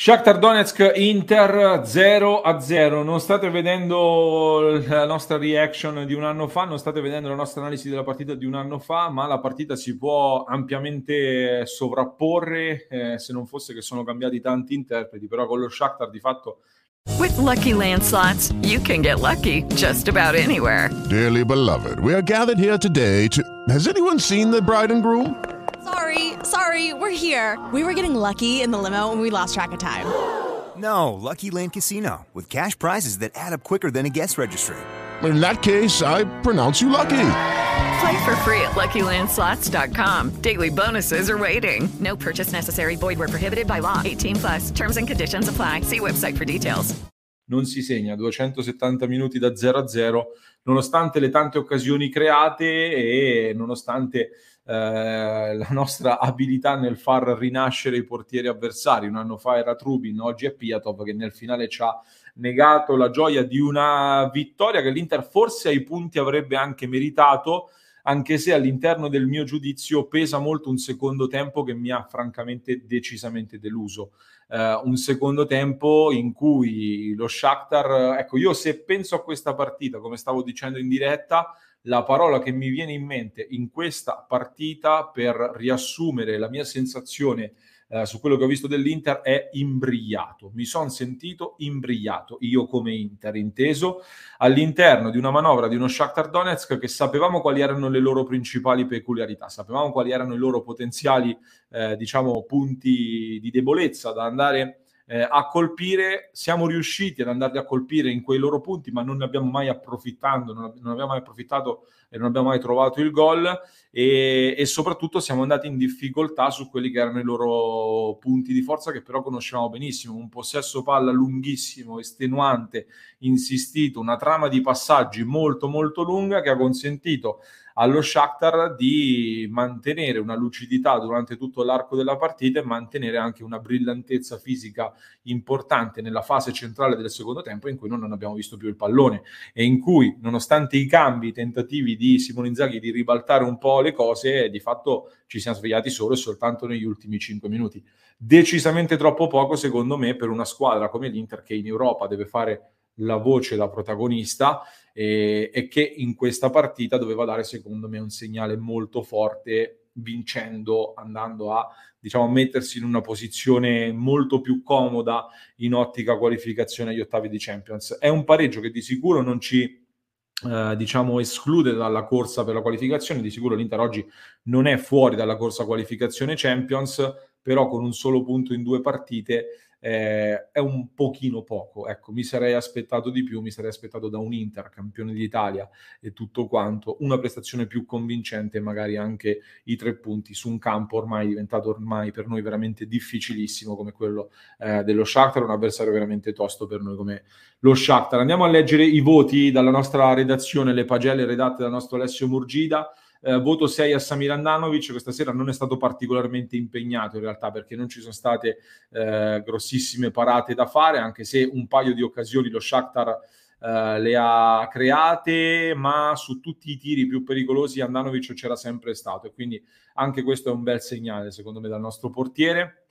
Shakhtar Donetsk Inter 0 a 0. Non state vedendo la nostra reaction di un anno fa, non state vedendo la nostra analisi della partita di un anno fa, ma la partita si può ampiamente sovrapporre eh, se non fosse che sono cambiati tanti interpreti, però con lo Shakhtar di fatto With lucky landslots, you can get lucky just about anywhere. Dearly beloved, we are gathered here today to Has anyone seen the bride and groom? Sorry, sorry, we're here. We were getting lucky in the limo and we lost track of time. No, Lucky Land Casino, with cash prizes that add up quicker than a guest registry. In that case, I pronounce you lucky. Play for free at LuckyLandSlots.com. Daily bonuses are waiting. No purchase necessary. Void where prohibited by law. 18 plus. Terms and conditions apply. See website for details. non si segna 270 minuti da 0 a 0, nonostante le tante occasioni create e nonostante eh, la nostra abilità nel far rinascere i portieri avversari. Un anno fa era Trubin, oggi è Piatov che nel finale ci ha negato la gioia di una vittoria che l'Inter forse ai punti avrebbe anche meritato, anche se all'interno del mio giudizio pesa molto un secondo tempo che mi ha francamente decisamente deluso. Uh, un secondo tempo in cui lo Shakhtar, ecco, io se penso a questa partita, come stavo dicendo in diretta, la parola che mi viene in mente in questa partita per riassumere la mia sensazione eh, su quello che ho visto dell'Inter è imbrigliato. Mi sono sentito imbrigliato, io come Inter, inteso all'interno di una manovra di uno Shakhtar Donetsk che sapevamo quali erano le loro principali peculiarità, sapevamo quali erano i loro potenziali, eh, diciamo, punti di debolezza da andare eh, a colpire, siamo riusciti ad andarli a colpire in quei loro punti, ma non ne abbiamo mai approfittato, non, non abbiamo mai approfittato e non abbiamo mai trovato il gol e, e, soprattutto siamo andati in difficoltà su quelli che erano i loro punti di forza che però conoscevamo benissimo, un possesso palla lunghissimo, estenuante, insistito, una trama di passaggi molto molto lunga che ha consentito allo Shakhtar di mantenere una lucidità durante tutto l'arco della partita e mantenere anche una brillantezza fisica importante nella fase centrale del secondo tempo in cui non abbiamo visto più il pallone e in cui nonostante i cambi, i tentativi di Simone Inzaghi di ribaltare un po' le cose, di fatto ci siamo svegliati solo e soltanto negli ultimi 5 minuti. Decisamente troppo poco secondo me per una squadra come l'Inter che in Europa deve fare la voce da protagonista e, e, che in questa partita doveva dare secondo me un segnale molto forte vincendo, andando a diciamo, mettersi in una posizione molto più comoda in ottica qualificazione agli ottavi di Champions. È un pareggio che di sicuro non ci eh, diciamo esclude dalla corsa per la qualificazione, di sicuro l'Inter oggi non è fuori dalla corsa qualificazione Champions, però con un solo punto in due partite eh, è un pochino poco. Ecco, mi sarei aspettato di più, mi sarei aspettato da un Inter campione d'Italia e tutto quanto, una prestazione più convincente magari anche i tre punti su un campo ormai diventato ormai per noi veramente difficilissimo come quello eh, dello Shakhtar, un avversario veramente tosto per noi come lo Shakhtar. Andiamo a leggere i voti dalla nostra redazione, le pagelle redatte dal nostro Alessio Murgida. Eh, voto 6 a Samir Andanovic, questa sera non è stato particolarmente impegnato in realtà perché non ci sono state eh, grossissime parate da fare, anche se un paio di occasioni lo Shakhtar eh, le ha create, ma su tutti i tiri più pericolosi Andanovic c'era sempre stato e quindi anche questo è un bel segnale secondo me dal nostro portiere.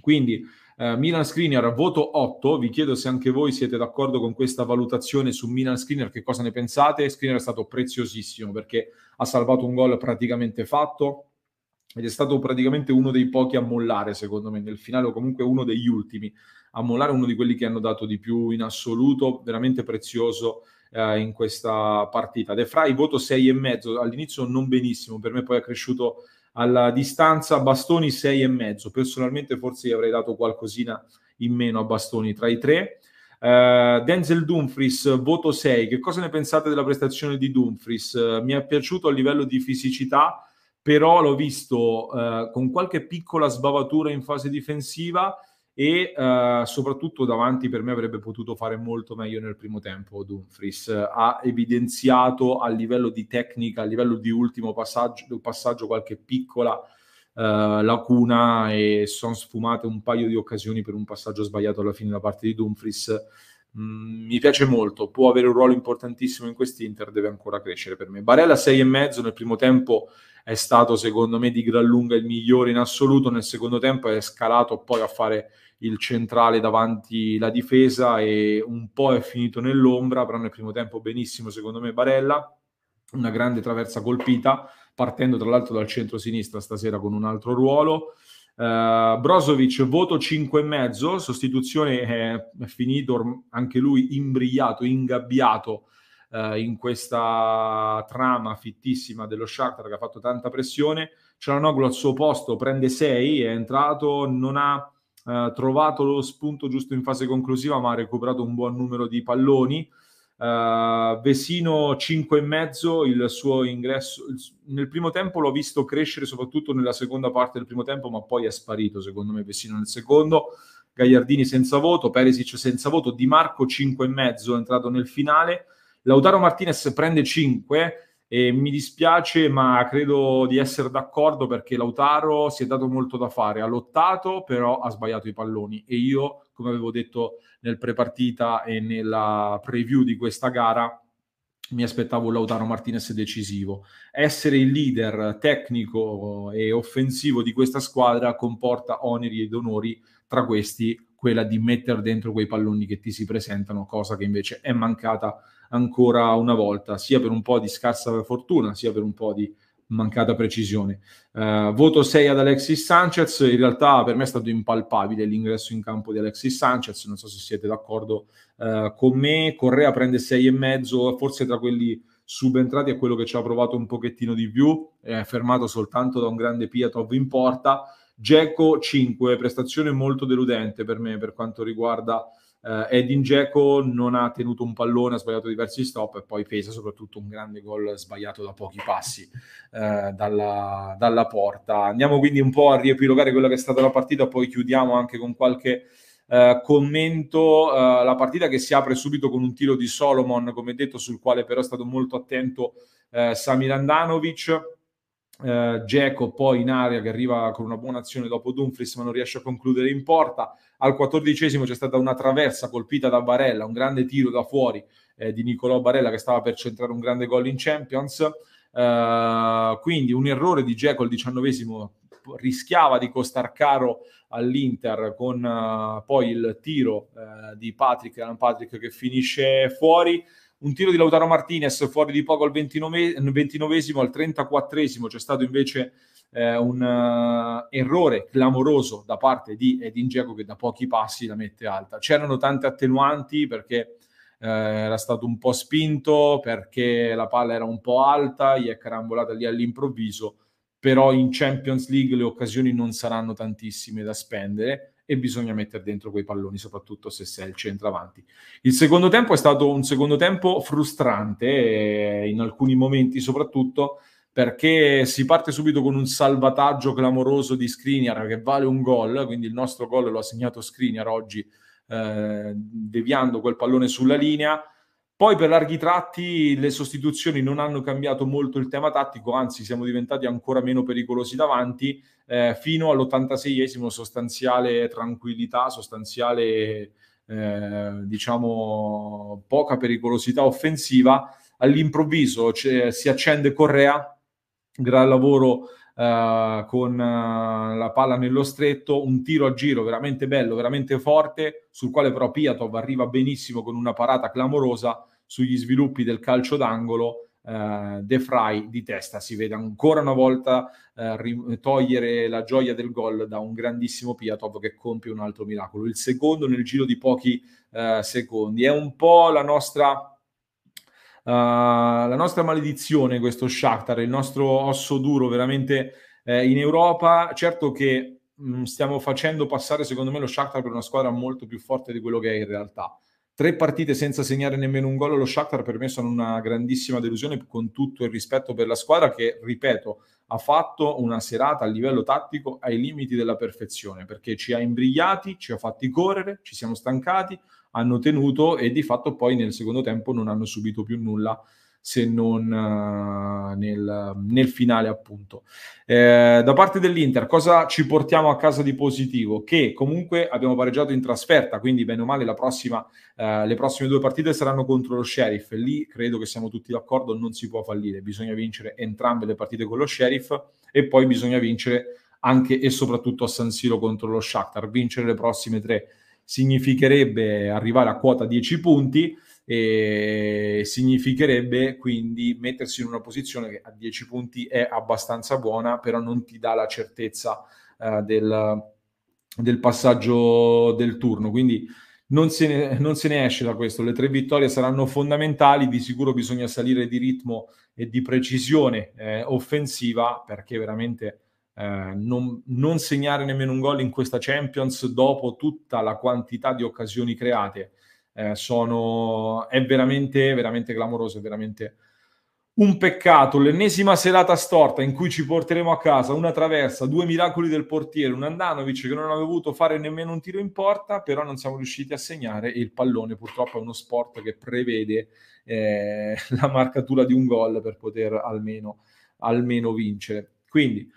Quindi Uh, Milan Screener, voto 8. Vi chiedo se anche voi siete d'accordo con questa valutazione su Milan Screener, che cosa ne pensate? Screener è stato preziosissimo perché ha salvato un gol praticamente fatto ed è stato praticamente uno dei pochi a mollare, secondo me, nel finale o comunque uno degli ultimi a mollare, uno di quelli che hanno dato di più in assoluto, veramente prezioso uh, in questa partita. De Frey, voto 6,5, all'inizio non benissimo, per me poi è cresciuto alla distanza Bastoni 6 e mezzo. Personalmente forse gli avrei dato qualcosina in meno a Bastoni tra i tre. Uh, Denzel Dumfries voto 6 che cosa ne pensate della prestazione di Dumfries? Uh, mi è piaciuto a livello di fisicità però l'ho visto uh, con qualche piccola sbavatura in fase difensiva e uh, soprattutto davanti per me avrebbe potuto fare molto meglio nel primo tempo Dumfries. Ha evidenziato a livello di tecnica a livello di ultimo passaggio, passaggio qualche piccola uh, lacuna e sono sfumate un paio di occasioni per un passaggio sbagliato alla fine da parte di Dumfries mm, mi piace molto, può avere un ruolo importantissimo in quest'Inter, deve ancora crescere per me. Barella 6,5 nel primo tempo è stato secondo me di gran lunga il migliore in assoluto, nel secondo tempo è scalato poi a fare il centrale davanti la difesa e un po' è finito nell'ombra, però nel primo tempo benissimo secondo me Barella, una grande traversa colpita, partendo tra l'altro dal centro-sinistra stasera con un altro ruolo. Uh, Brozovic voto 5,5, sostituzione è, è finito anche lui imbrigliato, ingabbiato uh, in questa trama fittissima dello Shakhtar che ha fatto tanta pressione. Cialanoglu al suo posto prende 6, è entrato, non ha uh, trovato lo spunto giusto in fase conclusiva, ma ha recuperato un buon numero di palloni. Uh, Vesino 5 e mezzo il suo ingresso nel primo tempo l'ho visto crescere soprattutto nella seconda parte del primo tempo ma poi è sparito secondo me Vesino nel secondo. Gagliardini senza voto Peresic senza voto Di Marco 5 e mezzo è entrato nel finale. Lautaro Martinez prende 5 e mi dispiace, ma credo di essere d'accordo perché Lautaro si è dato molto da fare, ha lottato, però ha sbagliato i palloni e io, come avevo detto nel prepartita e nella preview di questa gara, mi aspettavo un Lautaro Martinez decisivo. Essere il leader tecnico e offensivo di questa squadra comporta oneri ed onori, tra questi quella di mettere dentro quei palloni che ti si presentano, cosa che invece è mancata ancora una volta, sia per un po' di scarsa fortuna, sia per un po' di mancata precisione. Uh, voto 6 ad Alexis Sanchez, in realtà per me è stato impalpabile l'ingresso in campo di Alexis Sanchez, non so se siete d'accordo uh, con me, Correa prende 6,5, forse tra quelli subentrati è quello che ci ha provato un pochettino di più, è fermato soltanto da un grande Piatov in porta, Geco 5, prestazione molto deludente per me per quanto riguarda Uh, Edin Dzeko non ha tenuto un pallone, ha sbagliato diversi stop e poi pesa soprattutto un grande gol sbagliato da pochi passi uh, dalla, dalla, porta. Andiamo quindi un po' a riepilogare quella che è stata la partita, poi chiudiamo anche con qualche uh, commento. la partita che si apre subito con un tiro di Solomon, come detto, sul quale però è stato molto attento Samir Andanovic. Geco poi in area che arriva con una buona azione dopo Dumfries ma non riesce a concludere in porta al quattordicesimo c'è stata una traversa colpita da Barella, un grande tiro da fuori eh, di Nicolò Barella che stava per centrare un grande gol in Champions. Uh, quindi un errore di Dzeko al diciannovesimo rischiava di costar caro all'Inter con uh, poi il tiro uh, di Patrick, Alan Patrick che finisce fuori un tiro di Lautaro Martinez fuori di poco al 29, 29esimo, al 34esimo c'è stato invece eh, un uh, errore clamoroso da parte di Edin Dzeko che da pochi passi la mette alta. C'erano tante attenuanti perché eh, era stato un po' spinto, perché la palla era un po' alta, gli è carambolata lì all'improvviso, però in Champions League le occasioni non saranno tantissime da spendere e bisogna mettere dentro quei palloni, soprattutto se sei il centravanti. Il secondo tempo è stato un secondo tempo frustrante, eh, in alcuni momenti soprattutto, perché si parte subito con un salvataggio clamoroso di Skriniar che vale un gol, quindi il nostro gol lo ha segnato Skriniar oggi eh, deviando quel pallone sulla linea. Poi per larghi tratti le sostituzioni non hanno cambiato molto il tema tattico, anzi siamo diventati ancora meno pericolosi davanti, eh, fino all'86esimo sostanziale tranquillità, sostanziale eh, diciamo poca pericolosità offensiva. All'improvviso si accende Correa gran lavoro uh, con uh, la palla nello stretto, un tiro a giro veramente bello, veramente forte, sul quale però Piatov arriva benissimo con una parata clamorosa sugli sviluppi del calcio d'angolo. Uh, De Frey di testa si vede ancora una volta uh, ri- togliere la gioia del gol da un grandissimo Piatov che compie un altro miracolo. Il secondo nel giro di pochi uh, secondi. È un po' la nostra la nostra maledizione, questo Shakhtar, il nostro osso duro veramente eh, in Europa. Certo che mh, mm, stiamo facendo passare, secondo me, lo Shakhtar per una squadra molto più forte di quello che è in realtà. Tre partite senza segnare nemmeno un gol allo Shakhtar per me sono una grandissima delusione con tutto il rispetto per la squadra che, ripeto, ha fatto una serata a livello tattico ai limiti della perfezione perché ci ha imbrigliati, ci ha fatti correre, ci siamo stancati, hanno tenuto e di fatto poi nel secondo tempo non hanno subito più nulla se non uh, nel, nel, finale appunto. Eh, da parte dell'Inter cosa ci portiamo a casa di positivo? Che comunque abbiamo pareggiato in trasferta, quindi bene o male prossima, uh, le prossime due partite saranno contro lo Sheriff lì credo che siamo tutti d'accordo, non si può fallire, bisogna vincere entrambe le partite con lo Sheriff e poi bisogna vincere anche e soprattutto a San Siro contro lo Shakhtar. Vincere le prossime tre significherebbe arrivare a quota 10 punti e significherebbe quindi mettersi in una posizione che a 10 punti è abbastanza buona, però non ti dà la certezza uh, del, del, passaggio del turno. Quindi non se, ne, non se, ne, esce da questo. Le tre vittorie saranno fondamentali. Di sicuro bisogna salire di ritmo e di precisione eh, offensiva perché veramente. Eh, non, non, segnare nemmeno un gol in questa Champions dopo tutta la quantità di occasioni create eh, sono, è veramente, veramente clamoroso, è veramente un peccato. L'ennesima serata storta in cui ci porteremo a casa una traversa, due miracoli del portiere, un Andanovic che non ha dovuto fare nemmeno un tiro in porta, però non siamo riusciti a segnare e il pallone purtroppo è uno sport che prevede eh, la marcatura di un gol per poter almeno, almeno vincere. Quindi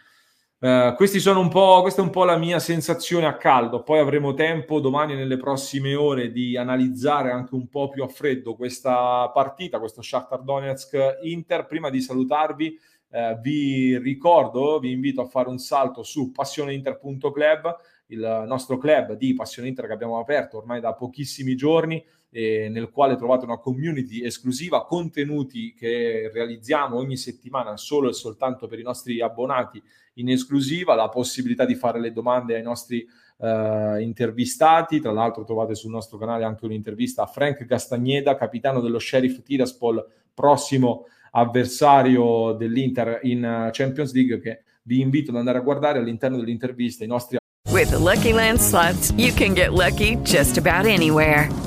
Uh, sono un po', questa è un po' la mia sensazione a caldo. Poi avremo tempo domani nelle prossime ore di analizzare anche un po' più a freddo questa partita, questo Shakhtar Donetsk Inter. Prima di salutarvi, uh, vi ricordo, vi invito a fare un salto su passioneinter.club, il nostro club di Passione Inter che abbiamo aperto ormai da pochissimi giorni eh, nel quale trovate una community esclusiva, contenuti che realizziamo ogni settimana solo e soltanto per i nostri abbonati in esclusiva, la possibilità di fare le domande ai nostri eh, intervistati. Tra l'altro trovate sul nostro canale anche un'intervista a Frank Castagneda, capitano dello Sheriff Tiraspol, prossimo avversario dell'Inter in Champions League, che vi invito ad andare a guardare all'interno dell'intervista i nostri With the Lucky Land slots, you can get lucky just about anywhere.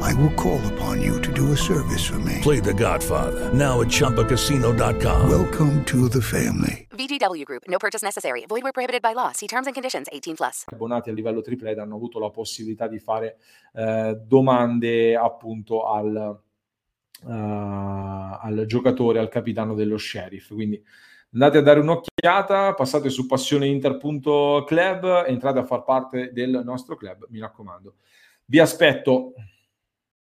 I will call upon you to do a service for me. Play The Godfather, now at Choppacasino.com. Welcome to the family. VGW Group. No purchase necessary. Void where prohibited by law. See terms and conditions 18+. Plus. Abbonati a livello triplete hanno avuto la possibilità di fare eh, domande appunto al, uh, al giocatore, al capitano dello sheriff. Quindi andate a dare un'occhiata, passate su passioneinter.club, entrate a far parte del nostro club, mi raccomando. Vi aspetto.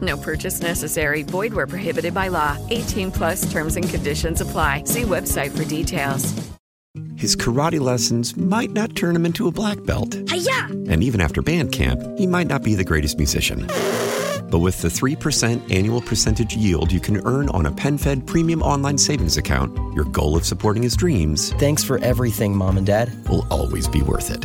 No purchase necessary. Void where prohibited by law. 18 plus terms and conditions apply. See website for details. His karate lessons might not turn him into a black belt. Hi-ya! And even after band camp, he might not be the greatest musician. But with the 3% annual percentage yield you can earn on a PenFed premium online savings account, your goal of supporting his dreams. Thanks for everything, Mom and Dad. Will always be worth it.